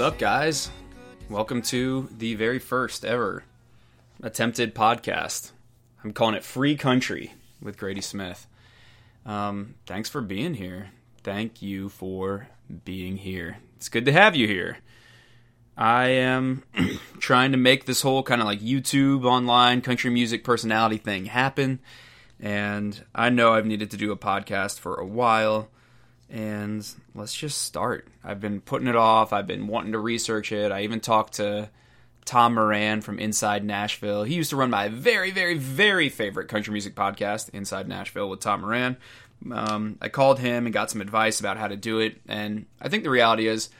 What's up, guys? Welcome to the very first ever attempted podcast. I'm calling it Free Country with Grady Smith. Um, thanks for being here. Thank you for being here. It's good to have you here. I am trying to make this whole kind of like YouTube online country music personality thing happen. And I know I've needed to do a podcast for a while and let's just start. I've been putting it off. I've been wanting to research it. I even talked to Tom Moran from Inside Nashville. He used to run my very, very, very favorite country music podcast, Inside Nashville, with Tom Moran. Um, I called him and got some advice about how to do it, and I think the reality is,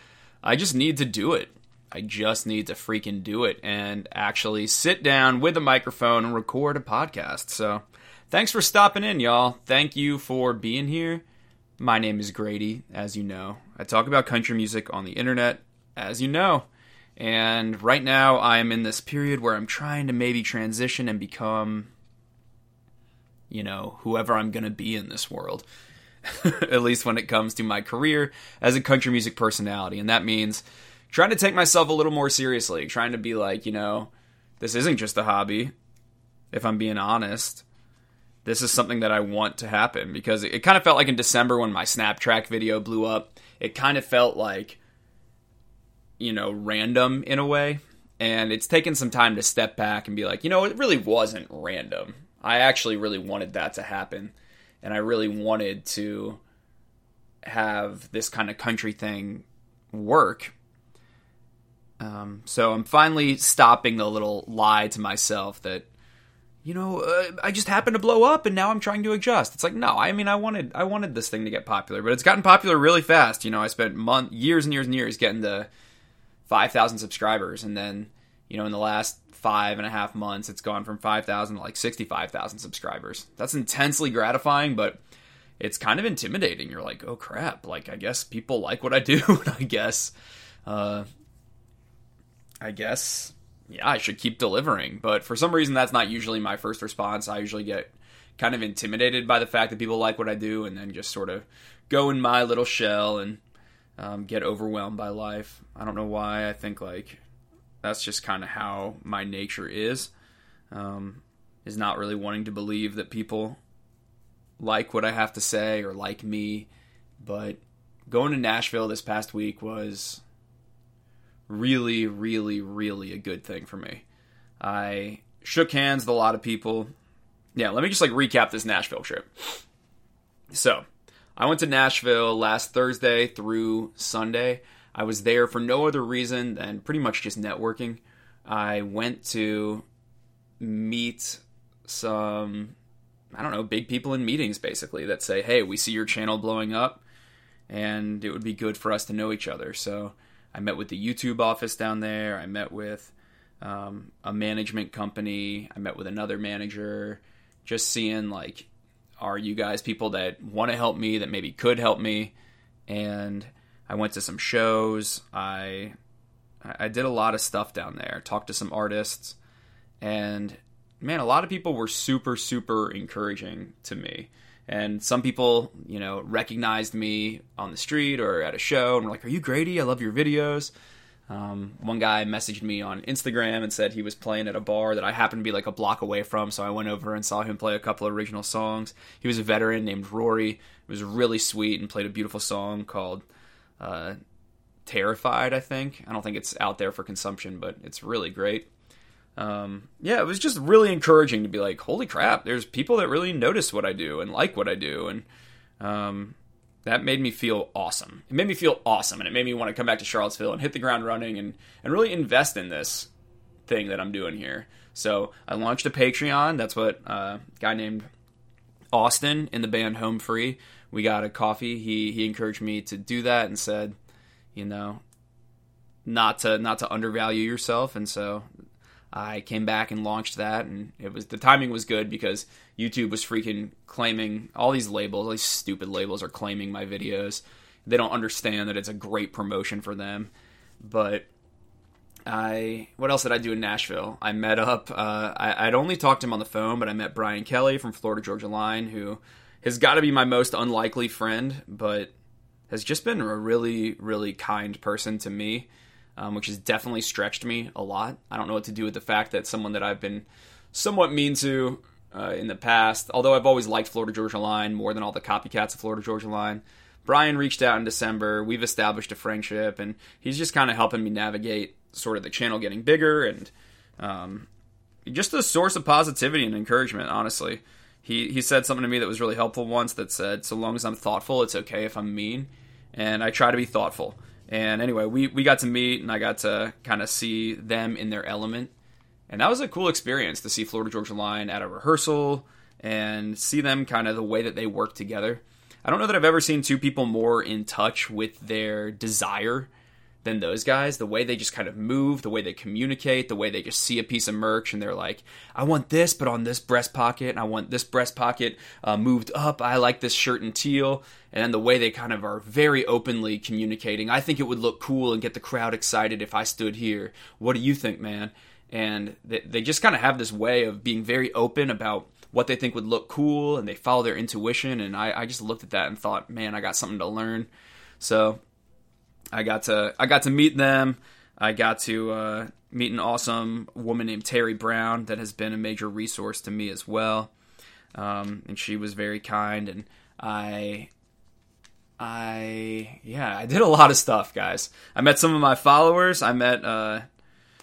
I just need to do it. I just need to freaking do it and actually sit down with a microphone and record a podcast. So, thanks for stopping in, y'all. Thank you for being here. My name is Grady, as you know. I talk about country music on the internet, as you know. And right now, I'm in this period where I'm trying to maybe transition and become, you know, whoever I'm going to be in this world. At least when it comes to my career as a country music personality. And that means trying to take myself a little more seriously, trying to be like, you know, this isn't just a hobby, if I'm being honest this is something that I want to happen because it, it kind of felt like in December when my Snaptrack video blew up, it kind of felt like, you know, random in a way. And it's taken some time to step back and be like, you know, it really wasn't random. I actually really wanted that to happen. And I really wanted to have this kind of country thing work. Um, so I'm finally stopping the little lie to myself that you know, uh, I just happened to blow up and now I'm trying to adjust. It's like, no, I mean, I wanted, I wanted this thing to get popular, but it's gotten popular really fast. You know, I spent month, years and years and years getting to 5,000 subscribers. And then, you know, in the last five and a half months, it's gone from 5,000 to like 65,000 subscribers. That's intensely gratifying, but it's kind of intimidating. You're like, oh crap, like, I guess people like what I do. I guess, uh, I guess yeah, I should keep delivering. But for some reason, that's not usually my first response. I usually get kind of intimidated by the fact that people like what I do and then just sort of go in my little shell and um, get overwhelmed by life. I don't know why. I think like that's just kind of how my nature is. Um, is not really wanting to believe that people like what I have to say or like me. But going to Nashville this past week was really, really, really a good thing for me. I shook hands with a lot of people. Yeah, let me just like recap this Nashville trip. So, I went to Nashville last Thursday through Sunday. I was there for no other reason than pretty much just networking. I went to meet some, I don't know, big people in meetings basically that say, hey, we see your channel blowing up and it would be good for us to know each other. So, I met with the YouTube office down there. I met with um, a management company. I met with another manager. Just seeing like, are you guys people that want to help me that maybe could help me? And I went to some shows. I I did a lot of stuff down there. Talked to some artists, and man, a lot of people were super super encouraging to me. And some people, you know, recognized me on the street or at a show and were like, Are you Grady? I love your videos. Um, one guy messaged me on Instagram and said he was playing at a bar that I happened to be like a block away from, so I went over and saw him play a couple of original songs. He was a veteran named Rory. It was really sweet and played a beautiful song called uh, Terrified, I think. I don't think it's out there for consumption, but it's really great um, yeah, it was just really encouraging to be like, holy crap, there's people that really notice what I do and like what I do. And um, that made me feel awesome. It made me feel awesome. And it made me want to come back to Charlottesville and hit the ground running and, and really invest in this thing that I'm doing here. So I launched a Patreon. That's what uh, a guy named Austin in the band Home Free. We got a coffee. He he encouraged me to do that and said, you know, not to not to undervalue yourself. And so I came back and launched that, and it was the timing was good because YouTube was freaking claiming all these labels, all these stupid labels are claiming my videos. They don't understand that it's a great promotion for them. But I, what else did I do in Nashville? I met up. Uh, I, would only talked to him on the phone, but I met Brian Kelly from Florida Georgia Line, who has got to be my most unlikely friend, but has just been a really, really kind person to me. Um, which has definitely stretched me a lot. I don't know what to do with the fact that someone that I've been somewhat mean to uh, in the past, although I've always liked Florida Georgia Line more than all the copycats of Florida Georgia Line. Brian reached out in December. We've established a friendship, and he's just kind of helping me navigate sort of the channel getting bigger and um, just a source of positivity and encouragement, honestly. He, he said something to me that was really helpful once that said, So long as I'm thoughtful, it's okay if I'm mean. And I try to be thoughtful. And anyway, we, we got to meet and I got to kind of see them in their element. And that was a cool experience to see Florida Georgia Line at a rehearsal and see them kind of the way that they work together. I don't know that I've ever seen two people more in touch with their desire than those guys. The way they just kind of move, the way they communicate, the way they just see a piece of merch and they're like, I want this, but on this breast pocket, and I want this breast pocket uh, moved up. I like this shirt in teal. And then the way they kind of are very openly communicating. I think it would look cool and get the crowd excited if I stood here. What do you think, man? And they, they just kind of have this way of being very open about what they think would look cool and they follow their intuition. And I, I just looked at that and thought, man, I got something to learn. So I got to I got to meet them. I got to uh, meet an awesome woman named Terry Brown that has been a major resource to me as well. Um, and she was very kind, and I, I yeah, I did a lot of stuff, guys. I met some of my followers. I met uh,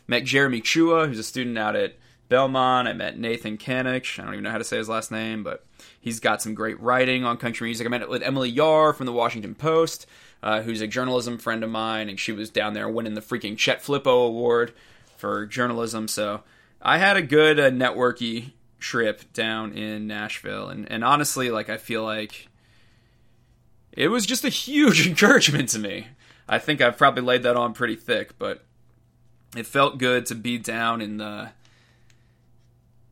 met Jeremy Chua, who's a student out at Belmont. I met Nathan Kanich. I don't even know how to say his last name, but he's got some great writing on country music. I met with Emily Yahr from the Washington Post uh, who's a journalism friend of mine, and she was down there winning the freaking Chet Flippo Award for journalism. So I had a good uh, networky trip down in Nashville, and and honestly, like I feel like it was just a huge encouragement to me. I think I've probably laid that on pretty thick, but it felt good to be down in the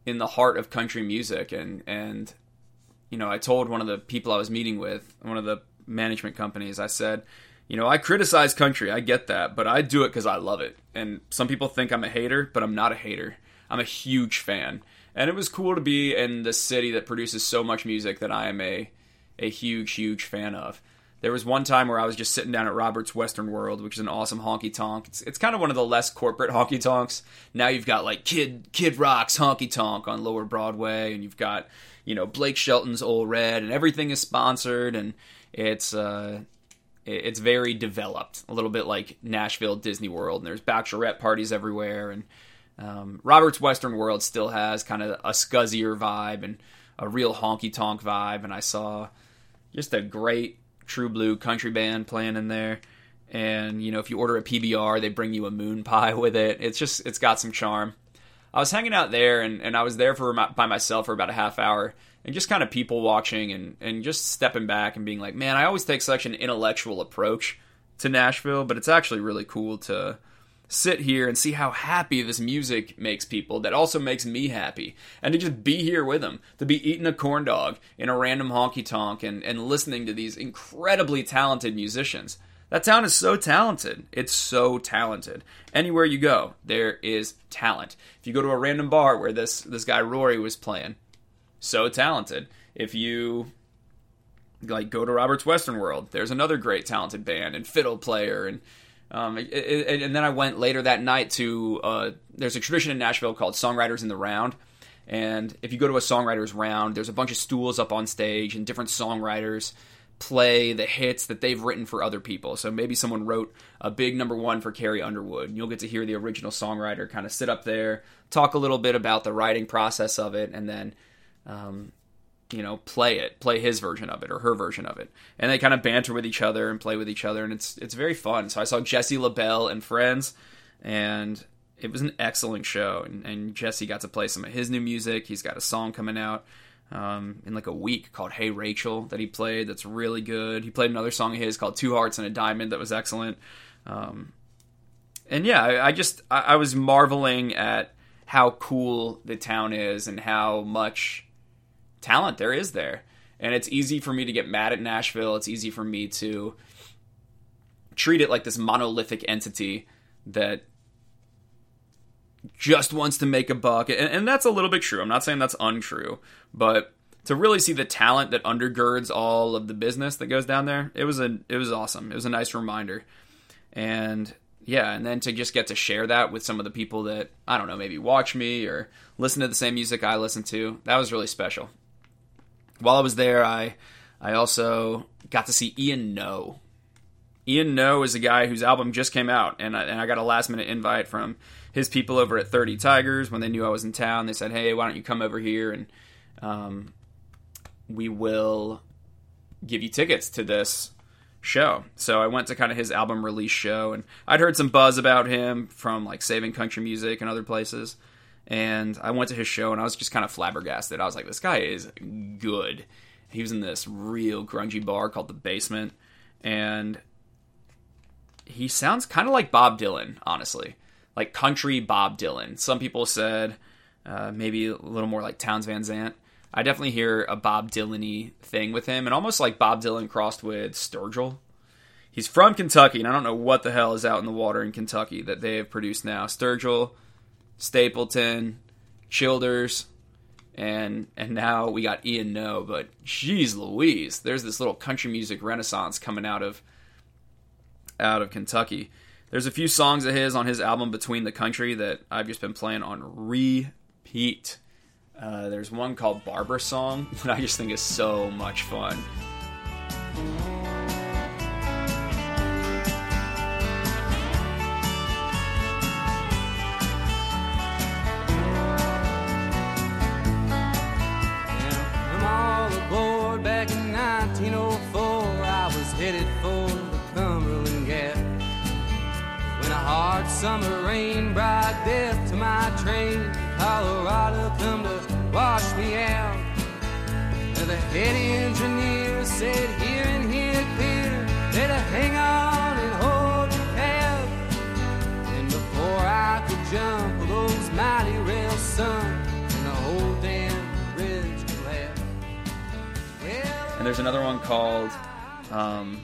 in the heart of country music and and you know I told one of the people I was meeting with one of the management companies, I said, you know, I criticize country. I get that, but I do it because I love it. And some people think I'm a hater, but I'm not a hater. I'm a huge fan. And it was cool to be in the city that produces so much music that I am a a huge, huge fan of. There was one time where I was just sitting down at Robert's Western World, which is an awesome honky tonk. It's, it's kind of one of the less corporate honky tonks. Now you've got like Kid Kid Rock's honky tonk on Lower Broadway, and you've got you know Blake Shelton's Ole Red, and everything is sponsored, and it's uh, it's very developed, a little bit like Nashville Disney World, and there's bachelorette parties everywhere. And um, Robert's Western World still has kind of a scuzzier vibe and a real honky tonk vibe. And I saw just a great true blue country band playing in there. And you know, if you order a PBR, they bring you a moon pie with it. It's just it's got some charm. I was hanging out there, and, and I was there for by myself for about a half hour, and just kind of people watching and, and just stepping back and being like, man, I always take such an intellectual approach to Nashville, but it's actually really cool to sit here and see how happy this music makes people that also makes me happy. And to just be here with them to be eating a corn dog in a random honky tonk and, and listening to these incredibly talented musicians. That town is so talented. It's so talented. Anywhere you go there is talent. If you go to a random bar where this this guy rory was playing so talented. If you like go to Robert's Western World, there's another great talented band and fiddle player and um, and then I went later that night to uh, there's a tradition in Nashville called Songwriters in the Round. And if you go to a songwriters round, there's a bunch of stools up on stage, and different songwriters play the hits that they've written for other people. So maybe someone wrote a big number one for Carrie Underwood, and you'll get to hear the original songwriter kind of sit up there, talk a little bit about the writing process of it, and then um, you know, play it, play his version of it or her version of it, and they kind of banter with each other and play with each other, and it's it's very fun. So I saw Jesse LaBelle and friends, and it was an excellent show. And, and Jesse got to play some of his new music. He's got a song coming out um, in like a week called "Hey Rachel" that he played. That's really good. He played another song of his called Two Hearts and a Diamond that was excellent. Um, and yeah, I, I just I, I was marveling at how cool the town is and how much talent there is there. And it's easy for me to get mad at Nashville. It's easy for me to treat it like this monolithic entity that just wants to make a buck. And, and, that's a little bit true. I'm not saying that's untrue, but to really see the talent that undergirds all of the business that goes down there, it was a it was awesome. It was a nice reminder. And yeah, and then to just get to share that with some of the people that I don't know, maybe watch me or listen to the same music I listen to, that was really special. While I was there, I I also got to see Ian Noe. Ian Noe is a guy whose album just came out, and I, and I got a last minute invite from his people over at 30 Tigers when they knew I was in town. They said, "Hey, why don't you come over here and um, we will give you tickets to this show. So I went to kind of his album release show, and I'd heard some buzz about him from like Saving Country Music and other places. And I went to his show, and I was just kind of flabbergasted. I was like, this guy is good. He was in this real grungy bar called The Basement, and he sounds kind of like Bob Dylan, honestly. Like country Bob Dylan. Some people said uh, maybe a little more like Townes Van Zandt. I definitely hear a Bob Dylan thing with him, and almost like Bob Dylan crossed with Sturgill. He's from Kentucky, and I don't know what the hell is out in the water in Kentucky that they have produced now. Sturgill, Stapleton, Childers, and and now we got Ian Noe. But geez, Louise, there's this little country music renaissance coming out of out of Kentucky. There's a few songs of his on his album Between the Country that I've just been playing on repeat. Uh, there's one called Barber Song that I just think is so much fun. Engineer said, Here and here better hang on and hold your cab. And before I could jump, those mighty rails and the whole damn bridge collapsed. Well, And there's another one called, um,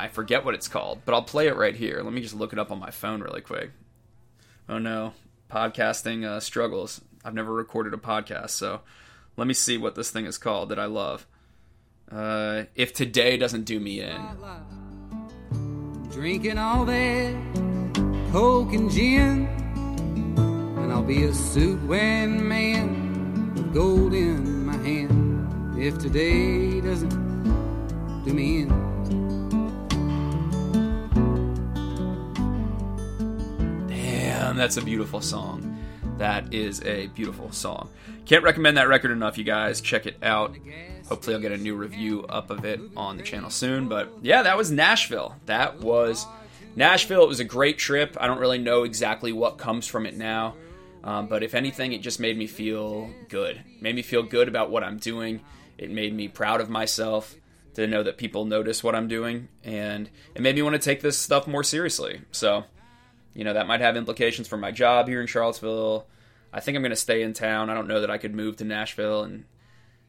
I forget what it's called, but I'll play it right here. Let me just look it up on my phone really quick. Oh no, podcasting uh, struggles. I've never recorded a podcast, so let me see what this thing is called that I love. Uh, if today doesn't do me in, Drinking all that coke and gin, and I'll be a suit wearing man with gold in my hand. If today doesn't do me in. Damn, that's a beautiful song. That is a beautiful song. Can't recommend that record enough, you guys. Check it out. Hopefully, I'll get a new review up of it on the channel soon. But yeah, that was Nashville. That was Nashville. It was a great trip. I don't really know exactly what comes from it now. Um, but if anything, it just made me feel good. Made me feel good about what I'm doing. It made me proud of myself to know that people notice what I'm doing. And it made me want to take this stuff more seriously. So you know, that might have implications for my job here in Charlottesville. I think I'm going to stay in town. I don't know that I could move to Nashville. And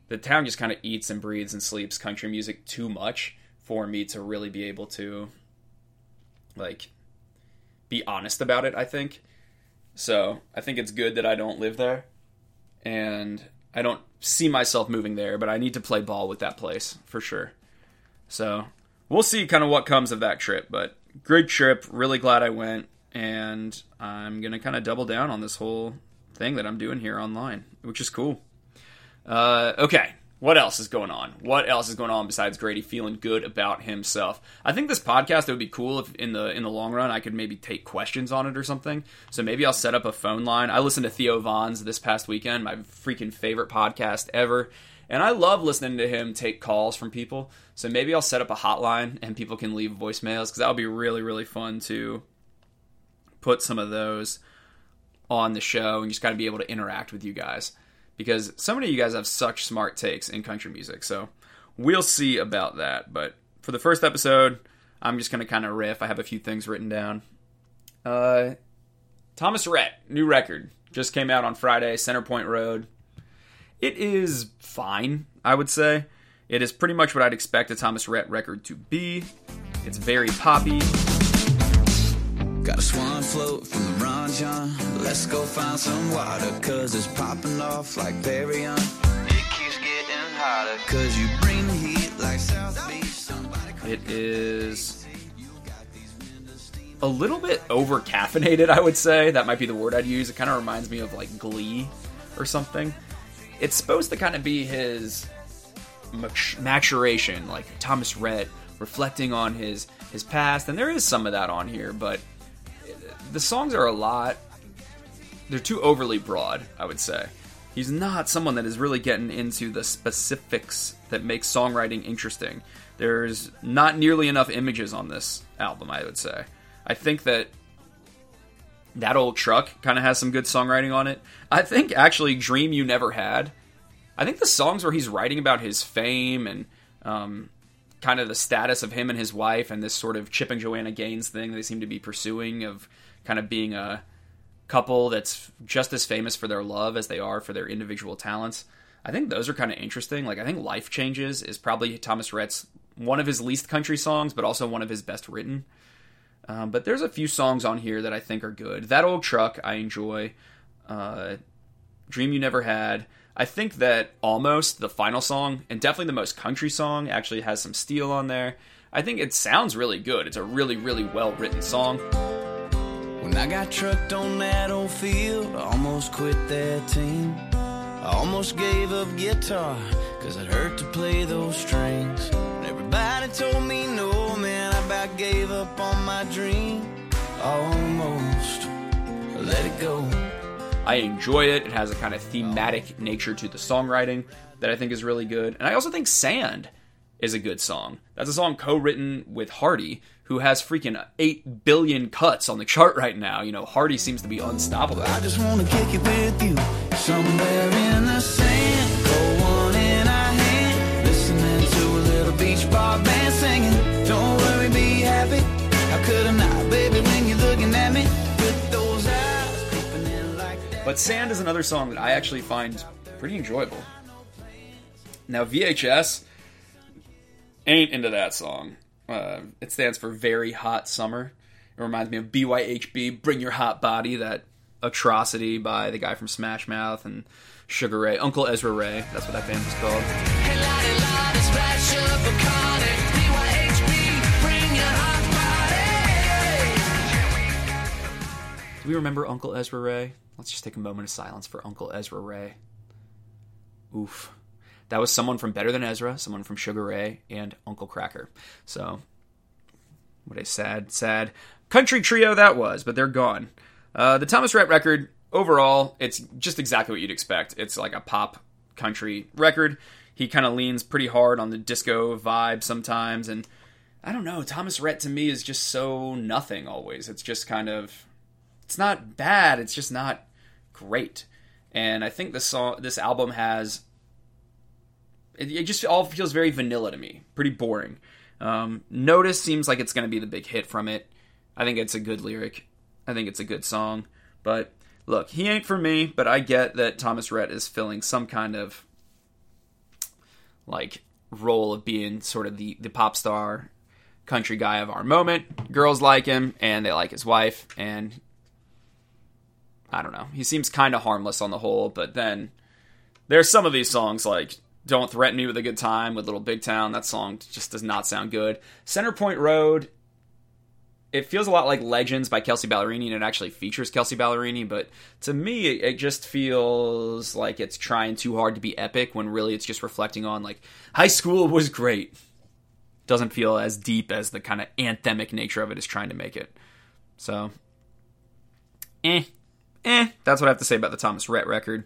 the town just kind of eats and breathes and sleeps country music too much for me to really be able to, like, be honest about it, I think. So I think it's good that I don't live there. And I don't see myself moving there, but I need to play ball with that place for sure. So we'll see kind of what comes of that trip. But great trip. Really glad I went and I'm gonna kind of double down on this whole thing that I'm doing here online, which is cool. Uh, okay, what else is going on? What else is going on besides Grady feeling good about himself? I think this podcast it would be cool if in the in the long run I could maybe take questions on it or something. So maybe I'll set up a phone line. I listened to Theo Von's this past weekend, my freaking favorite podcast ever. And I love listening to him take calls from people. So maybe I'll set up a hotline and people can leave voicemails because that would be really, really fun to put some of those on the show and just kind of be able to interact with you guys because so many of you guys have such smart takes in country music. So we'll see about that. But for the first episode, I'm just going to kind of riff. I have a few things written down. Uh, Thomas Rhett, new record, just came out on Friday, Center Point Road. It is fine, I would say. It is pretty much what I'd expect a Thomas Rhett record to be. It's very poppy. Got a swan float from the Ron. Let's go find some water, cause it's popping off like Perignon. It keeps getting hotter, cause you bring heat like South Beach. It is a little bit over caffeinated, I would say. That might be the word I'd use. It kind of reminds me of like Glee or something. It's supposed to kind of be his maturation, like Thomas Rhett reflecting on his his past, and there is some of that on here, but the songs are a lot. They're too overly broad, I would say. He's not someone that is really getting into the specifics that make songwriting interesting. There's not nearly enough images on this album, I would say. I think that that old truck kind of has some good songwriting on it. I think actually Dream You Never Had. I think the songs where he's writing about his fame and um, kind of the status of him and his wife and this sort of Chip and Joanna Gaines thing they seem to be pursuing of kind of being a couple that's just as famous for their love as they are for their individual talents. I think those are kind of interesting. Like I think Life Changes is probably Thomas Rhett's one of his least country songs, but also one of his best written. Um, but there's a few songs on here that I think are good. That old truck I enjoy. Uh, Dream You Never Had. I think that almost the final song and definitely the most country song actually has some steel on there. I think it sounds really good. It's a really really well written song. When I got trucked on that old field, I almost quit that team. I almost gave up guitar, cause it hurt to play those strings. And everybody told me no, man, I about gave up on my dream. Almost let it go. I enjoy it. It has a kind of thematic nature to the songwriting that I think is really good. And I also think Sand is a good song. That's a song co written with Hardy, who has freaking 8 billion cuts on the chart right now. You know, Hardy seems to be unstoppable. I just want to kick it with you somewhere in the sand. Go one in our hand, listening to a little beach bar band singing. Don't worry, be happy. How could I not, baby, when you're looking at me with those eyes peeping in like that? But Sand is another song that I actually find pretty enjoyable. Now, VHS ain't into that song. Uh, it stands for Very Hot Summer. It reminds me of BYHB, Bring Your Hot Body, that atrocity by the guy from Smash Mouth and Sugar Ray, Uncle Ezra Ray. That's what that band was called. Do we remember Uncle Ezra Ray? Let's just take a moment of silence for Uncle Ezra Ray. Oof. That was someone from Better Than Ezra, someone from Sugar Ray, and Uncle Kracker. So, what a sad, sad country trio that was, but they're gone. Uh, the Thomas Rhett record, overall, it's just exactly what you'd expect. It's like a pop country record. He kind of leans pretty hard on the disco vibe sometimes, and I don't know. Thomas Rhett to me is just so nothing always. It's just kind of, it's not bad. It's just not great. And I think this song, this album has it, it just all feels very vanilla to me, pretty boring. Um, Notice seems like it's going to be the big hit from it. I think it's a good lyric. I think it's a good song. But look, he ain't for me, but I get that Thomas Rhett is filling some kind of like role of being sort of the, the pop star country guy of our moment. Girls like him and they like his wife and I don't know. He seems kind of harmless on the whole, but then there's some of these songs like don't Threaten Me with a Good Time with Little Big Town. That song just does not sound good. Center Point Road, it feels a lot like Legends by Kelsea Ballerini, and it actually features Kelsea Ballerini, but to me, it, just feels like it's trying too hard to be epic when really it's just reflecting on, like, high school was great. Doesn't feel as deep as the kind of anthemic nature of it is trying to make it. So, eh. Eh. That's what I have to say about the Thomas Rhett record.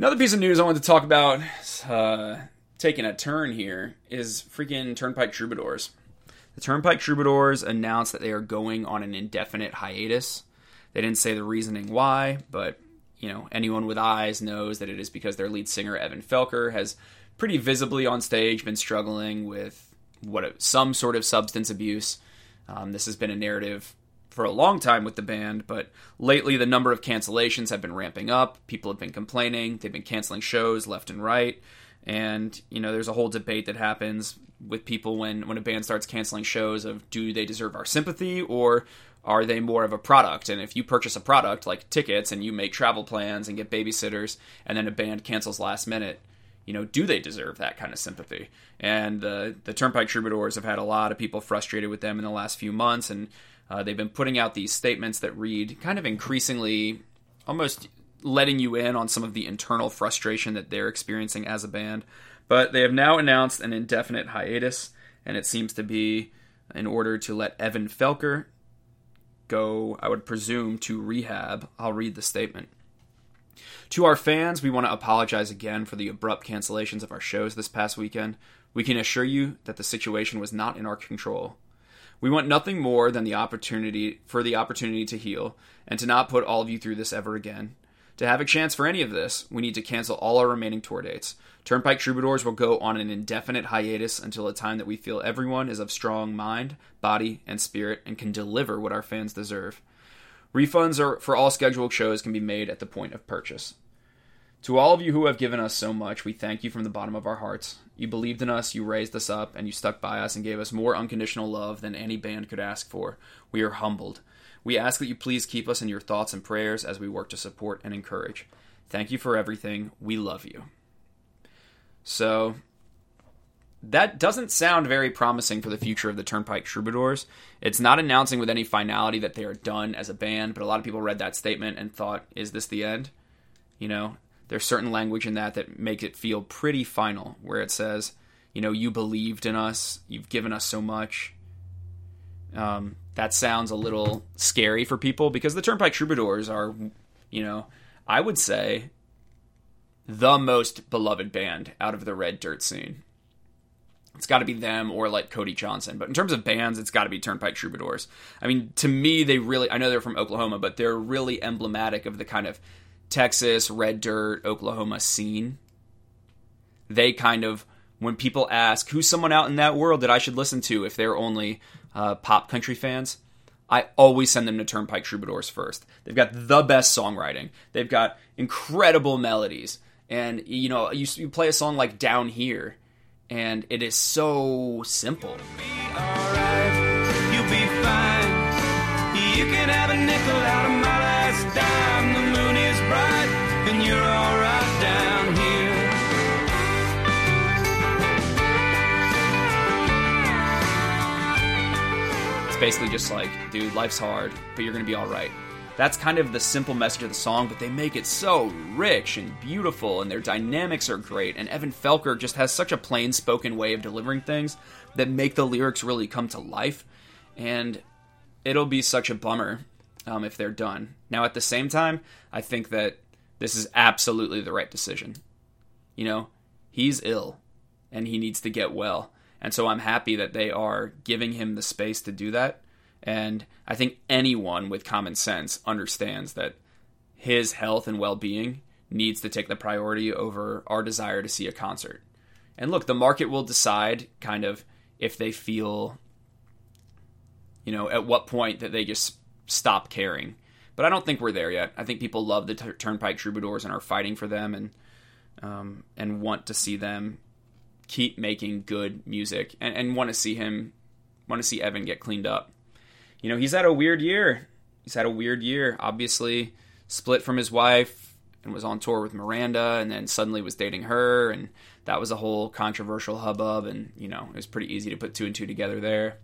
Another piece of news I wanted to talk about, uh, taking a turn here, is freaking Turnpike Troubadours. The Turnpike Troubadours announced that they are going on an indefinite hiatus. They didn't say the reasoning why, but you know anyone with eyes knows that it is because their lead singer Evan Felker has pretty visibly on stage been struggling with what some sort of substance abuse. Um, this has been a narrative for a long time with the band, but lately the number of cancellations have been ramping up. People have been complaining. They've been canceling shows left and right. And, you know, there's a whole debate that happens with people when, when a band starts canceling shows of do they deserve our sympathy or are they more of a product? And if you purchase a product like tickets and you make travel plans and get babysitters and then a band cancels last minute, you know, do they deserve that kind of sympathy? And the the Turnpike Troubadours have had a lot of people frustrated with them in the last few months, and uh, they've been putting out these statements that read kind of increasingly almost letting you in on some of the internal frustration that they're experiencing as a band. But they have now announced an indefinite hiatus, and it seems to be in order to let Evan Felker go, I would presume, to rehab. I'll read the statement. To our fans, we want to apologize again for the abrupt cancellations of our shows this past weekend. We can assure you that the situation was not in our control. We want nothing more than the opportunity for the opportunity to heal and to not put all of you through this ever again. To have a chance for any of this, we need to cancel all our remaining tour dates. Turnpike Troubadours will go on an indefinite hiatus until a time that we feel everyone is of strong mind, body, and spirit and can deliver what our fans deserve. Refunds are, for all scheduled shows can be made at the point of purchase. To all of you who have given us so much, we thank you from the bottom of our hearts. You believed in us, you raised us up, and you stuck by us and gave us more unconditional love than any band could ask for. We are humbled. We ask that you please keep us in your thoughts and prayers as we work to support and encourage. Thank you for everything. We love you. So, that doesn't sound very promising for the future of the Turnpike Troubadours. It's not announcing with any finality that they are done as a band, but a lot of people read that statement and thought, is this the end? You know, there's certain language in that that makes it feel pretty final, where it says, you know, you believed in us, you've given us so much. Um, that sounds a little scary for people because the Turnpike Troubadours are, you know, I would say the most beloved band out of the red dirt scene. It's got to be them or like Cody Johnson. But in terms of bands, it's got to be Turnpike Troubadours. I mean, to me, they really, I know they're from Oklahoma, but they're really emblematic of the kind of Texas, red dirt, Oklahoma scene. They kind of, when people ask who's someone out in that world that I should listen to if they're only uh, pop country fans, I always send them to Turnpike Troubadours first. They've got the best songwriting, they've got incredible melodies. And, you know, you, you play a song like Down Here and it is so simple. You can have a nickel out of my you're alright down here. It's basically just like, dude, life's hard, but you're gonna be alright. That's kind of the simple message of the song, but they make it so rich and beautiful, and their dynamics are great. And Evan Felker just has such a plain spoken way of delivering things that make the lyrics really come to life. And it'll be such a bummer um, if they're done. Now, at the same time, I think that this is absolutely the right decision. You know, he's ill and he needs to get well. And so I'm happy that they are giving him the space to do that. And I think anyone with common sense understands that his health and well being needs to take the priority over our desire to see a concert. And look, the market will decide kind of if they feel, you know, at what point that they just stop caring. But I don't think we're there yet. I think people love the t- Turnpike Troubadours and are fighting for them and um, and want to see them keep making good music and, and want to see him want to see Evan get cleaned up you know, he's had a weird year. He's had a weird year. Obviously, split from his wife and was on tour with Miranda, and then suddenly was dating her, and that was a whole controversial hubbub. And you know, it was pretty easy to put two and two together there.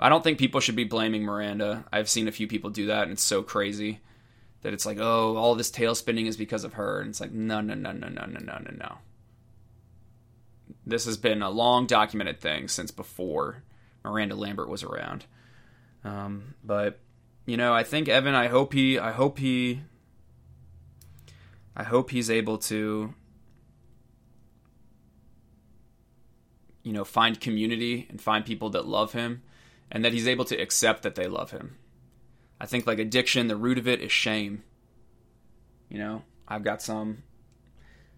I don't think people should be blaming Miranda. I've seen a few people do that, and it's so crazy that it's like, oh, all this tail spinning is because of her, and it's like, no, no, no, no, no, no, no, no, no. This has been a long documented thing since before Miranda Lambert was around. Um, but you know, I think Evan. I hope he. I hope he. I hope he's able to. You know, find community and find people that love him, and that he's able to accept that they love him. I think like addiction, the root of it is shame. You know, I've got some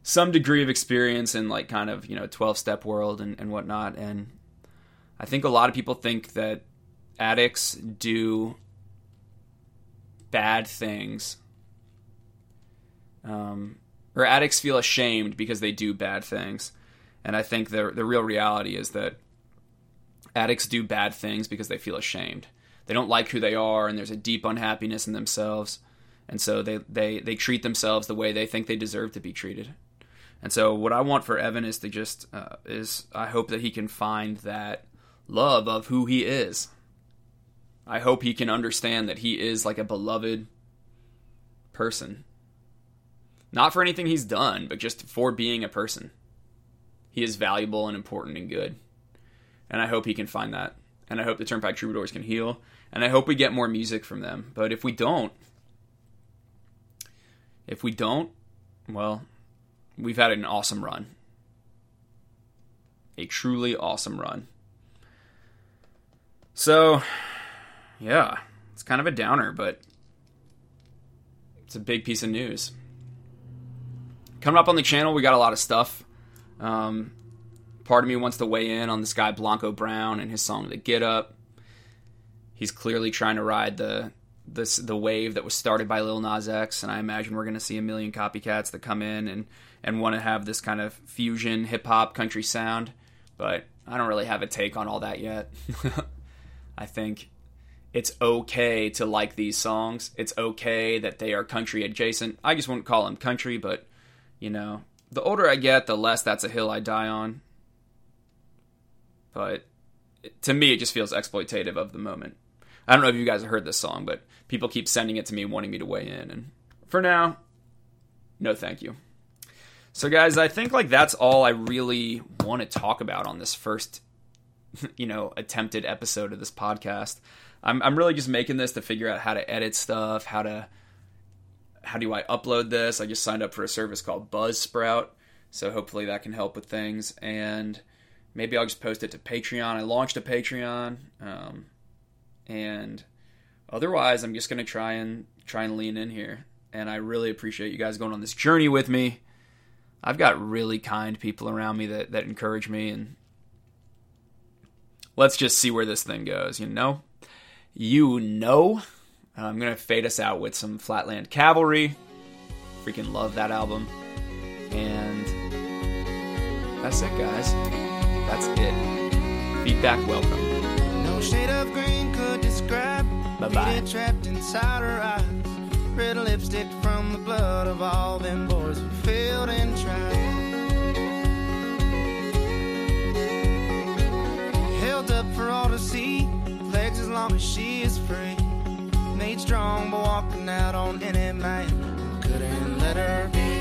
some degree of experience in like kind of you know 12 step world and, and whatnot and i think a lot of people think that addicts do bad things, um, or addicts feel ashamed because they do bad things. And I think the the real reality is that addicts do bad things because they feel ashamed. They don't like who they are, and there's a deep unhappiness in themselves, and so they they they treat themselves the way they think they deserve to be treated. And so, what I want for Evan is to just uh, is I hope that he can find that love of who he is. I hope he can understand that he is like a beloved person. Not for anything he's done, but just for being a person. He is valuable and important and good. And I hope he can find that. And I hope the Turnpike Troubadours can heal. And I hope we get more music from them. But if we don't, if we don't, well, we've had an awesome run. A truly awesome run. So, yeah, it's kind of a downer, but it's a big piece of news. Coming up on the channel, we got a lot of stuff. Um, part of me wants to weigh in on this guy Blanco Brown and his song "The Get Up." He's clearly trying to ride the this the wave that was started by Lil Nas X, and I imagine we're going to see a million copycats that come in and and want to have this kind of fusion hip hop country sound. But I don't really have a take on all that yet. I think it's okay to like these songs. It's okay that they are country adjacent. I just wouldn't call them country, but you know, the older I get, the less that's a hill I die on. But to me, it just feels exploitative of the moment. I don't know if you guys have heard this song, but people keep sending it to me, wanting me to weigh in. And for now, no thank you. So, guys, I think like that's all I really want to talk about on this first, you know, attempted episode of this podcast. I'm I'm really just making this to figure out how to edit stuff, how to how do I upload this? I just signed up for a service called Buzzsprout, so hopefully that can help with things. And maybe I'll just post it to Patreon. I launched a Patreon, um, and otherwise, I'm just gonna try and try and lean in here. And I really appreciate you guys going on this journey with me. I've got really kind people around me that that encourage me, and let's just see where this thing goes. You know, you know. I'm gonna fade us out with some Flatland Cavalry. Freaking love that album. And that's it, guys. That's it. Feedback welcome. No shade of green could describe Bye-bye. Trapped inside her eyes. Red lipstick from the blood of all them boys who failed and tried. Held up for all to see, legs as long as she is free. Made strong by walking out on any man couldn't let her be.